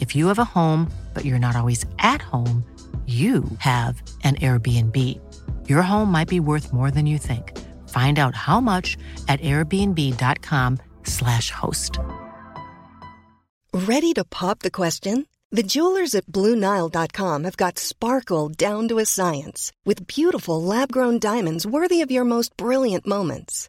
If you have a home, but you're not always at home, you have an Airbnb. Your home might be worth more than you think. Find out how much at airbnb.com/slash host. Ready to pop the question? The jewelers at BlueNile.com have got sparkle down to a science with beautiful lab-grown diamonds worthy of your most brilliant moments.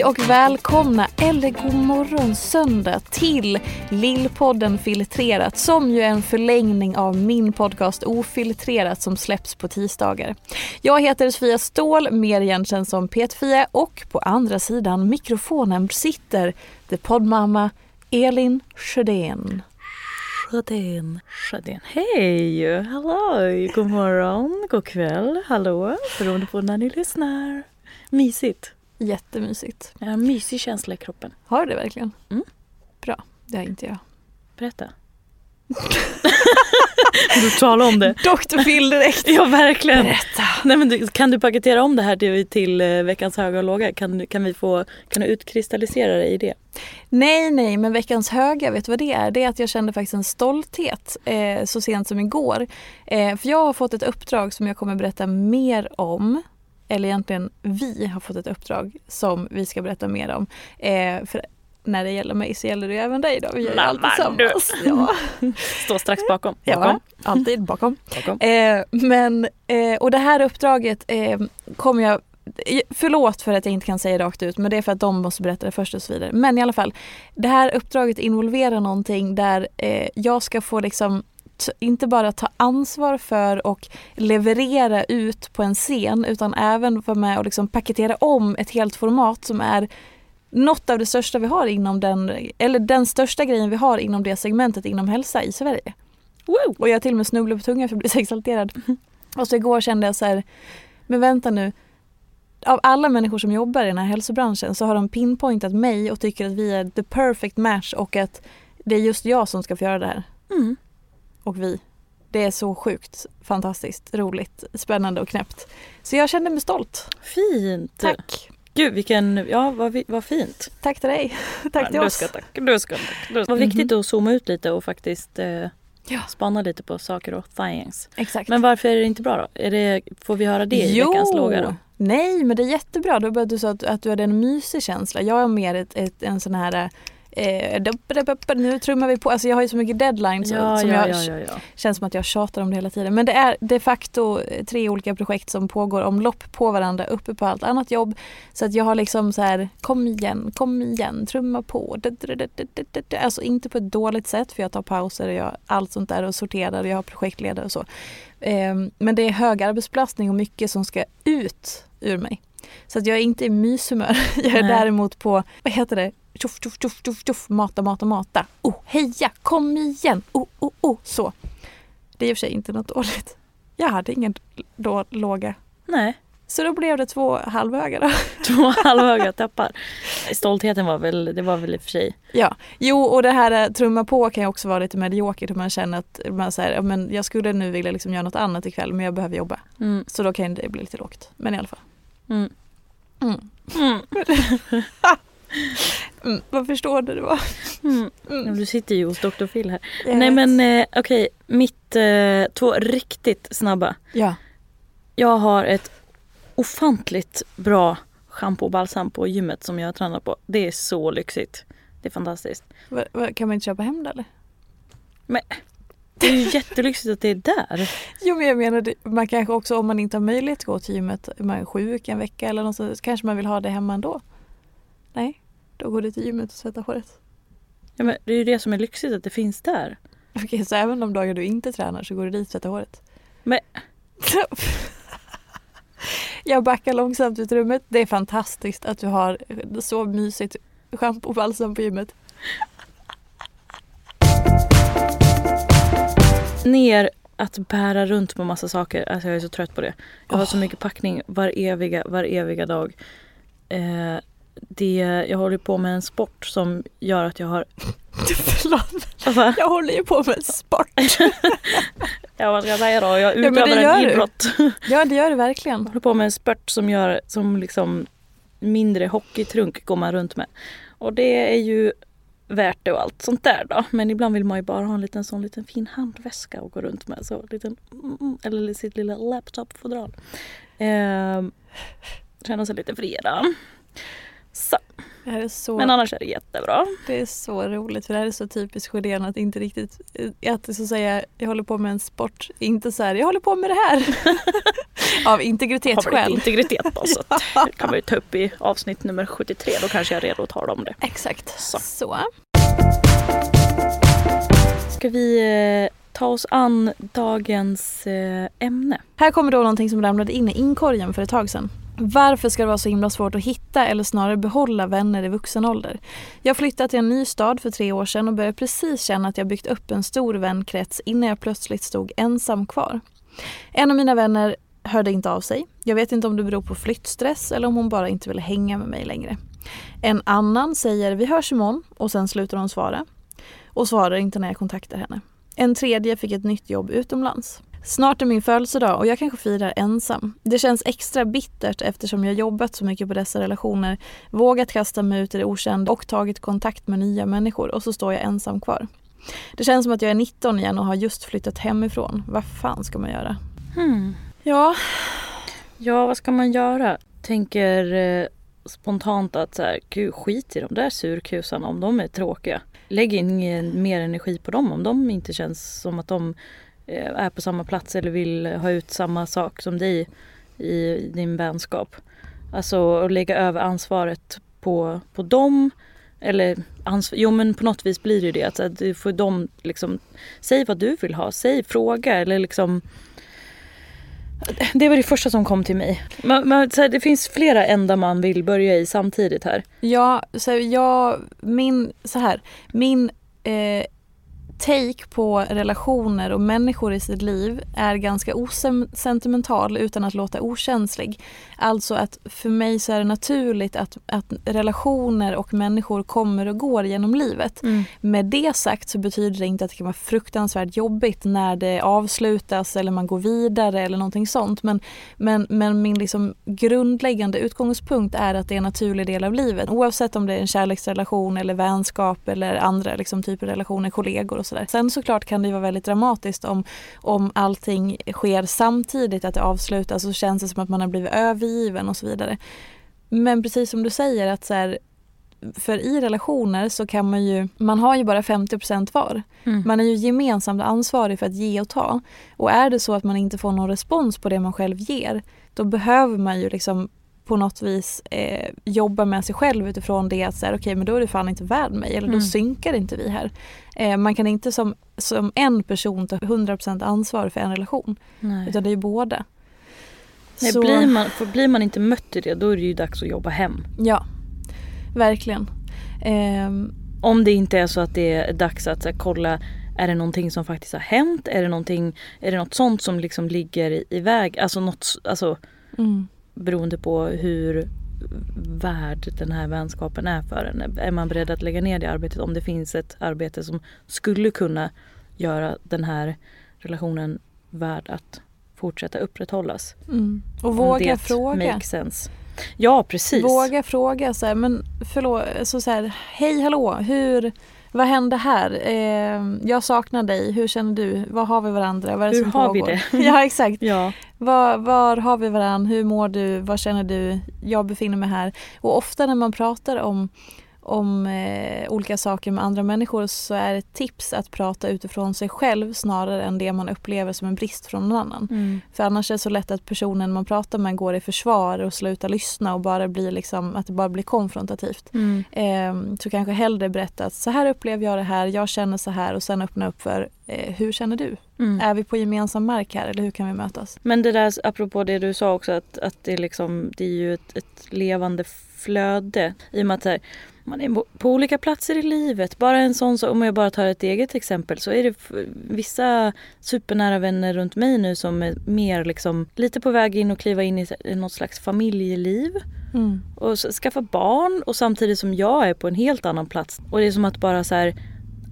Hej och välkomna, eller god morgon söndag till Lillpodden Filtrerat som ju är en förlängning av min podcast Ofiltrerat som släpps på tisdagar. Jag heter Sofia Ståhl, mer igenkänd som Petfia och på andra sidan mikrofonen sitter the poddmamma Elin Sjödén. Sjödén, Sjödén. Hej! Hallå! God morgon, god kväll, hallå, beroende på när ni lyssnar. Mysigt. Jättemysigt. Jag har en mysig känsla i kroppen. Har du det verkligen? Mm. Bra, det har inte jag. Berätta. du talar om det. Dr. Phil direkt. Ja, verkligen. Berätta. Nej, men du, kan du paketera om det här till, till eh, veckans höga och låga? Kan, kan, vi få, kan du utkristallisera det i det? Nej, nej, men veckans höga, vet du vad det är? Det är att jag kände faktiskt en stolthet eh, så sent som igår. Eh, för jag har fått ett uppdrag som jag kommer berätta mer om. Eller egentligen vi har fått ett uppdrag som vi ska berätta mer om. Eh, för när det gäller mig så gäller det ju även dig då. Vi gör ju allt tillsammans. Ja. Står strax bakom. bakom. Ja, alltid bakom. bakom. Eh, men, eh, och det här uppdraget eh, kommer jag Förlåt för att jag inte kan säga rakt ut men det är för att de måste berätta det först och så vidare. Men i alla fall, det här uppdraget involverar någonting där eh, jag ska få liksom inte bara ta ansvar för och leverera ut på en scen utan även vara med och liksom paketera om ett helt format som är något av det största vi har inom den, eller den största grejen vi har inom det segmentet inom hälsa i Sverige. Wow. Och jag till och med snubblar på tungan för att bli så exalterad. Och så igår kände jag så här, men vänta nu. Av alla människor som jobbar i den här hälsobranschen så har de pinpointat mig och tycker att vi är the perfect match och att det är just jag som ska få göra det här. Mm. Och vi. Det är så sjukt fantastiskt, roligt, spännande och knäppt. Så jag kände mig stolt. Fint! Tack! Gud vilken, ja vad, vad fint. Tack till dig. Tack till oss. Du ska tack. Du ska tack. Du ska. Vad viktigt att zooma ut lite och faktiskt eh, Ja. spanna lite på saker och things. Exakt. Men varför är det inte bra då? Är det, får vi höra det i veckans låga då? Nej, men det är jättebra. Då började du säga att, att du hade en mysig känsla. Jag har mer ett, ett, en sån här Eh, nu trummar vi på. Alltså jag har ju så mycket deadlines Ja, som ja, jag ja, känns som att jag tjatar om det hela tiden. Men det är de facto tre olika projekt som pågår omlopp på varandra uppe på allt annat jobb. Så att jag har liksom så här, kom igen, kom igen, trumma på. Alltså inte på ett dåligt sätt för jag tar pauser och jag allt sånt där och sorterar och jag har projektledare och så. Eh, men det är hög arbetsbelastning och mycket som ska ut ur mig. Så att jag är inte i myshumör. Jag är Nej. däremot på, vad heter det? Tjoff, tjoff, tjoff, tjoff, tjoff, mata, mata, mata. Oh, heja, kom igen, oh, oh, oh. Så. Det är i och för sig inte något dåligt. Jag hade ingen då, låga. Nej. Så då blev det två halvhöga då. Två halvhöga tappar. Stoltheten var väl, det var väl i och för sig. Ja, jo och det här eh, trumma på kan ju också vara lite mediokert man känner att man säger, men jag skulle nu vilja liksom göra något annat ikväll men jag behöver jobba. Mm. Så då kan det bli lite lågt. Men i alla fall. Mm. Mm. Mm. Vad förstår du det var? Mm. Mm. Du sitter ju hos Dr. Phil här. Jag Nej vet. men eh, okej, mitt eh, två riktigt snabba. Ja. Jag har ett ofantligt bra schampo och balsam på gymmet som jag tränar på. Det är så lyxigt. Det är fantastiskt. Va, va, kan man inte köpa hem det eller? Det är ju jättelyxigt att det är där. Jo men jag menar man kanske också om man inte har möjlighet att gå till gymmet, man är sjuk en vecka eller något så kanske man vill ha det hemma ändå. Nej, då går du till gymmet och tvättar håret. Ja, men det är ju det som är lyxigt att det finns där. Okej, så även de dagar du inte tränar så går du dit och tvättar håret? Men- Jag backar långsamt ut rummet. Det är fantastiskt att du har så mysigt schampo och balsam på gymmet. Ner att bära runt på massa saker. Alltså jag är så trött på det. Jag har så Åh. mycket packning var eviga, var eviga dag. Eh, det, jag håller på med en sport som gör att jag har... Förlåt, Va? jag håller ju på med sport. Ja vad ska jag säga då? Jag utövar gör en du. idrott. Ja, det gör du verkligen. Jag håller på med en spurt som gör som liksom mindre hockeytrunk går man runt med. Och det är ju värt det och allt sånt där då. Men ibland vill man ju bara ha en liten sån liten fin handväska att gå runt med. Så liten, mm, eller sitt lilla laptopfodral. Eh, känna sig lite fri då. Så. Så, Men annars är det jättebra. det är så roligt för det här är så typiskt Sjödén att inte riktigt, att så säga jag håller på med en sport, inte så här jag håller på med det här. Av Har integritetsskäl. integritet då. Så det kan vi ta upp i avsnitt nummer 73. Då kanske jag är redo att tala om det. Exakt. Så. så. Ska vi eh, ta oss an dagens eh, ämne? Här kommer då någonting som ramlade in i inkorgen för ett tag sedan. Varför ska det vara så himla svårt att hitta eller snarare behålla vänner i vuxen ålder? Jag flyttade till en ny stad för tre år sedan och började precis känna att jag byggt upp en stor vänkrets innan jag plötsligt stod ensam kvar. En av mina vänner hörde inte av sig. Jag vet inte om det beror på flyttstress eller om hon bara inte ville hänga med mig längre. En annan säger vi hörs imorgon och sen slutar hon svara. Och svarar inte när jag kontaktar henne. En tredje fick ett nytt jobb utomlands. Snart är min födelsedag och jag kanske firar ensam. Det känns extra bittert eftersom jag jobbat så mycket på dessa relationer, vågat kasta mig ut i det okända och tagit kontakt med nya människor och så står jag ensam kvar. Det känns som att jag är 19 igen och har just flyttat hemifrån. Vad fan ska man göra? Hmm. Ja, Ja, vad ska man göra? Tänker eh, spontant att så här, gud skit i de där surkusarna om de är tråkiga. Lägg ingen mer energi på dem om de inte känns som att de Eh, är på samma plats eller vill ha ut samma sak som dig i din vänskap. Alltså att lägga över ansvaret på, på dem. Eller ansvar, jo men på något vis blir det ju det. Att du får dem liksom, säg vad du vill ha, säg fråga eller liksom det var det första som kom till mig. Man, man, så här, det finns flera ändar man vill börja i samtidigt här. Ja, så jag, min, så här, min eh, take på relationer och människor i sitt liv är ganska osentimental utan att låta okänslig. Alltså att för mig så är det naturligt att, att relationer och människor kommer och går genom livet. Med det sagt så betyder det inte att det kan vara fruktansvärt jobbigt när det avslutas eller man går vidare eller någonting sånt. Men, men, men min liksom grundläggande utgångspunkt är att det är en naturlig del av livet. Oavsett om det är en kärleksrelation eller vänskap eller andra liksom, typer av relationer, kollegor och sådär. Sen såklart kan det vara väldigt dramatiskt om, om allting sker samtidigt, att det avslutas och känns det som att man har blivit övergiven och så vidare. Men precis som du säger att så här, för i relationer så kan man ju, man har ju bara 50% var. Mm. Man är ju gemensamt ansvarig för att ge och ta. Och är det så att man inte får någon respons på det man själv ger, då behöver man ju liksom på något vis eh, jobba med sig själv utifrån det att säga okej men då är du fan inte värd mig eller då Mm. synkar inte vi här. Eh, man kan inte som, som en person ta 100% ansvar för en relation Nej. utan det är ju båda. Nej, Så- blir, man, för blir man inte mött i det då är det ju dags att jobba hem. Ja, verkligen. Ehm, Om det inte är så att det är dags att här, kolla är det någonting som faktiskt har hänt? Är det, någonting, är det något sånt som liksom ligger i, i väg? Alltså något, alltså mm, beroende på hur värd den här vänskapen är för en. Är man beredd att lägga ner det arbetet om det finns ett arbete som skulle kunna göra den här relationen värd att fortsätta upprätthållas. Mm. Och våga fråga. Makes sense. Ja precis. Våga fråga så här, men förlåt, så, så här, hej hallå, hur, vad hände här? Eh, jag saknar dig, hur känner du? Var har vi varandra? Vad är det hur som har pågår? vi det? ja exakt. Ja. Var, var har vi varandra? Hur mår du? Vad känner du? Jag befinner mig här. Och ofta när man pratar om om eh, olika saker med andra människor så är ett tips att prata utifrån sig själv snarare än det man upplever som en brist från någon annan. Mm. För annars är det så lätt att personen man pratar med går i försvar och slutar lyssna och bara blir liksom, att det bara blir konfrontativt. Mm. Eh, så kanske hellre berätta att så här upplever jag det här, jag känner så här och sen öppna upp för eh, hur känner du? Mm. Är vi på gemensam mark här eller hur kan vi mötas? Men det där apropå det du sa också att, att det, är liksom, det är ju ett, ett levande flöde. I och med att här, man är på olika platser i livet. Bara en sån så, om jag bara tar ett eget exempel så är det vissa supernära vänner runt mig nu som är mer liksom lite på väg in och kliva in i något slags familjeliv. Mm. Och skaffa barn och samtidigt som jag är på en helt annan plats. Och det är som att bara så här,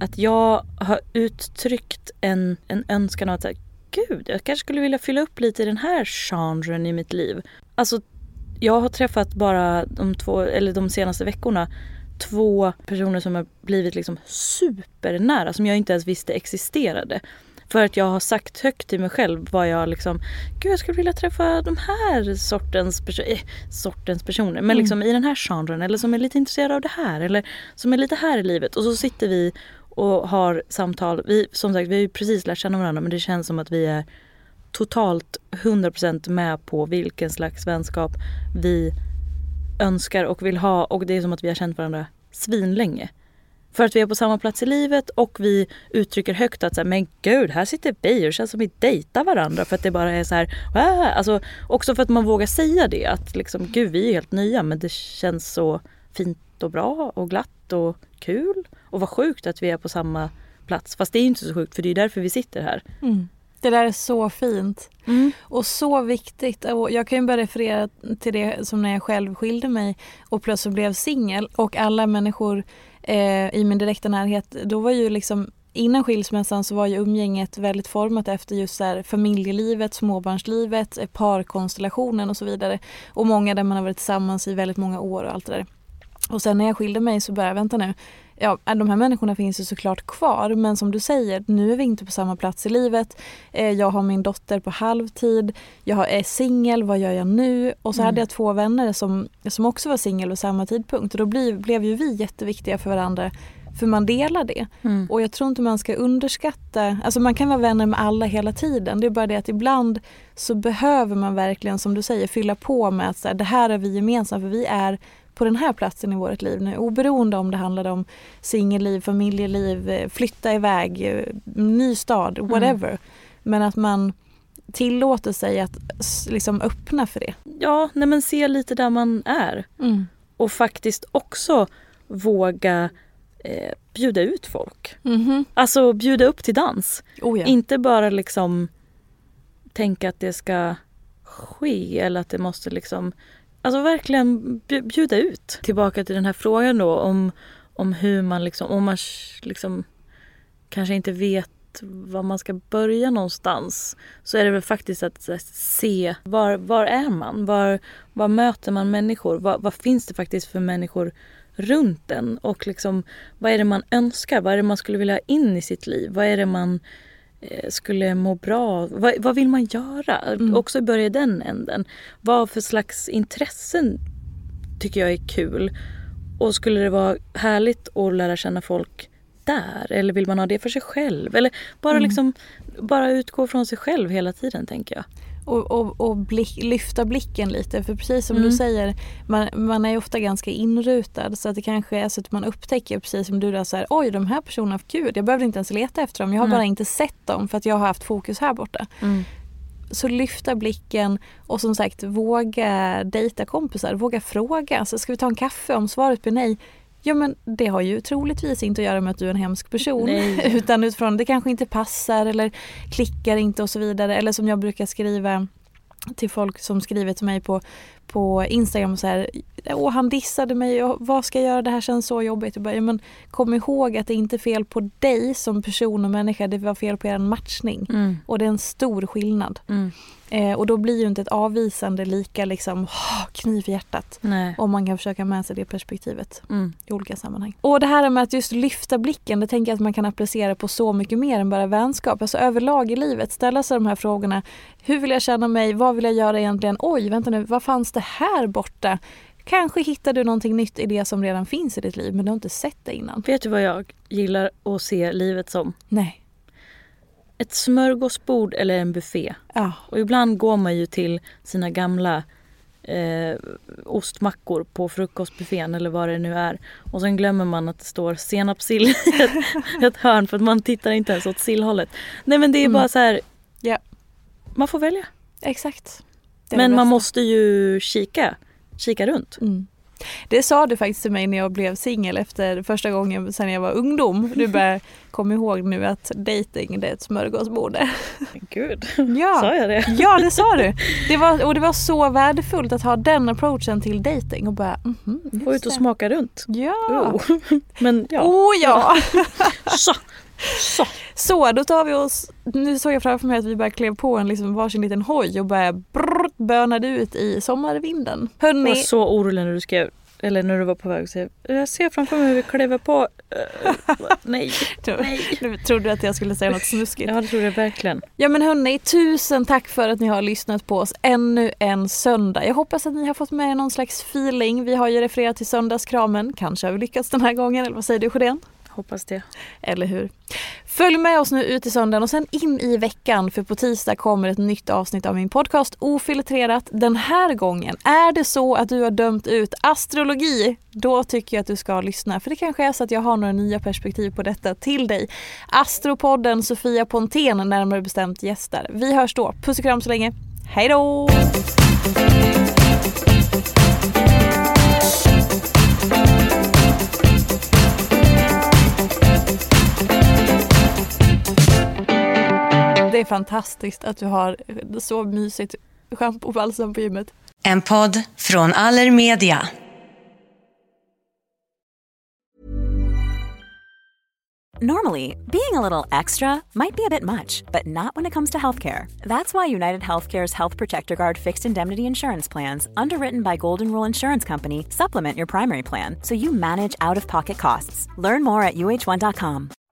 att jag har uttryckt en, en önskan av att här, gud, jag kanske skulle vilja fylla upp lite i den här genren i mitt liv. Alltså jag har träffat bara de, två, eller de senaste veckorna två personer som har blivit liksom supernära som jag inte ens visste existerade. För att jag har sagt högt till mig själv vad jag liksom, gud jag skulle vilja träffa de här sortens, perso eh, sortens personer. Men mm. liksom i den här genren eller som är lite intresserade av det här eller som är lite här i livet. Och så sitter vi och har samtal. Vi, som sagt vi har ju precis lärt känna varandra men det känns som att vi är totalt 100% med på vilken slags vänskap vi önskar och vill ha och det är som att vi har känt varandra svinlänge. För att vi är på samma plats i livet och vi uttrycker högt att så här, men gud, här sitter vi och det känns som vi dejtar varandra för att det bara är så här, alltså också för att man vågar säga det att liksom gud, vi är helt nya men det känns så fint och bra och glatt och kul och vad sjukt att vi är på samma plats. Fast det är inte så sjukt för det är därför vi sitter här. Mm. Det där är så fint. Mm. Och så viktigt. Jag kan ju bara referera till det som när jag själv skilde mig och plötsligt blev singel och alla människor eh, i min direkta närhet, då var ju liksom Innan skilsmässan så var ju umgänget väldigt format efter just så familjelivet, småbarnslivet, parkonstellationen och så vidare. Och många där man har varit tillsammans i väldigt många år och allt det där. Och sen när jag skilde mig så började jag, vänta nu, ja, de här människorna finns ju såklart kvar men som du säger, nu är vi inte på samma plats i livet. Eh, jag har min dotter på halvtid, jag är singel, vad gör jag nu? Och så mm. hade jag två vänner som, som också var singel vid samma tidpunkt och då blev, blev ju vi jätteviktiga för varandra för man delar det. Mm. Och jag tror inte man ska underskatta, alltså man kan vara vänner med alla hela tiden. Det är bara det att ibland så behöver man verkligen som du säger fylla på med att så här, det här är vi gemensamt för vi är på den här platsen i vårt liv nu. Oberoende om det handlar om singelliv, familjeliv, eh, flytta iväg, eh, ny stad, mm. whatever. Mm. Men att man tillåter sig att liksom öppna för det. Ja, nej men se lite där man är. Mm. Och faktiskt också våga eh, bjuda ut folk. Mm -hmm. Alltså bjuda upp till dans. Oh ja. Inte bara liksom tänka att det ska ske eller att det måste liksom Alltså verkligen bjuda ut. Tillbaka till den här frågan då om, om hur man liksom, om man liksom kanske inte vet var man ska börja någonstans så är det väl faktiskt att se var, var är man? Var, var möter man människor? Vad, vad finns det faktiskt för människor runt en? Och liksom, vad är det man önskar? Vad är det man skulle vilja ha in i sitt liv? Vad är det man skulle må bra. Vad, vad vill man göra? Mm. Också börja i den änden. Vad för slags intressen tycker jag är kul? Och skulle det vara härligt att lära känna folk där? Eller vill man ha det för sig själv? Eller bara, mm. liksom, bara utgå från sig själv hela tiden tänker jag och, och, och blick, lyfta blicken lite. För precis som mm. du säger, man, man är ofta ganska inrutad så att det kanske är så att man upptäcker precis som du så här, oj de här personerna, gud jag behövde inte ens leta efter dem. Jag har mm. bara inte sett dem för att jag har haft fokus här borta. Mm. Så lyfta blicken och som sagt våga dejta kompisar, våga fråga. Så ska vi ta en kaffe? Om svaret blir nej, Ja men det har ju troligtvis inte att göra med att du är en hemsk person. Nej. Utan utifrån det kanske inte passar eller klickar inte och så vidare. Eller som jag brukar skriva till folk som skriver till mig på, på Instagram och så här, Åh, han dissade mig, och vad ska jag göra, det här känns så jobbigt. Jag bara, ja, men kom ihåg att det inte är fel på dig som person och människa, det var fel på er matchning. Mm. Och det är en stor skillnad. Mm. Eh, och då blir ju inte ett avvisande lika liksom, kniv i hjärtat. Nej. Om man kan försöka med sig det perspektivet Mm. i olika sammanhang. Och det här med att just lyfta blicken, det tänker jag att man kan applicera på så mycket mer än bara vänskap. Alltså överlag i livet, ställa sig de här frågorna. Hur vill jag känna mig? Vad vill jag göra egentligen? Oj, vänta nu, vad fanns det här borta? Kanske hittar du någonting nytt i det som redan finns i ditt liv men du har inte sett det innan. Vet du vad jag gillar att se livet som? Nej. Ett smörgåsbord eller en buffé. Ja. Och ibland går man ju till sina gamla eh, ostmackor på frukostbuffén eller vad det nu är. Och sen glömmer man att det står senapssill i ett, ett hörn för att man tittar inte ens åt sillhållet. Nej men det är Mm. bara så här. Ja. Man får välja. Exakt. Men man måste ju kika. Kika runt. Mm. Det sa du faktiskt till mig när jag blev singel efter första gången sen jag var ungdom. Du bara, kom ihåg nu att dating det är ett smörgåsbord. Gud, Ja. sa jag det? Ja, det sa du. Det var, och det var så värdefullt att ha den approachen till dating och bara, mhm, just Få ut och smaka runt. Ja. Oh. Men ja. Oh ja! Så. Så. Så, då tar vi oss, nu såg jag framför mig att vi bara klev på en liksom varsin liten hoj och började brrrt, bönade ut i sommarvinden. Jag var så orolig när du skrev, eller när du var på väg att säga Jag ser framför mig hur vi kliver på. Eh, nej, nej. nu trodde du att jag skulle säga något snuskigt. Ja det tror jag verkligen. Ja men hörni, tusen tack för att ni har lyssnat på oss ännu en söndag. Jag hoppas att ni har fått med någon slags feeling. Vi har ju refererat till söndagskramen. Kanske har vi lyckats den här gången, eller vad säger du Sjödén? Hoppas det. Eller hur? Följ med oss nu ut i söndagen och sen in i veckan för på tisdag kommer ett nytt avsnitt av min podcast Ofiltrerat. Den här gången, är det så att du har dömt ut astrologi, då tycker jag att du ska lyssna för det kanske är så att jag har några nya perspektiv på detta till dig. Astropodden Sofia Pontén närmare bestämt gästar. Vi hörs då. Puss och kram så länge. Hej då! Det är fantastiskt att du har så mysigt schampo och balsam på gymmet. En podd från Allermedia. Normally, being a little extra might be a bit much, but not when it comes to healthcare. That's why United Healthcare's Health Protector Guard fixed indemnity insurance plans, underwritten by Golden Rule Insurance Company, supplement your primary plan so you manage out of pocket costs. Learn more at uh1.com.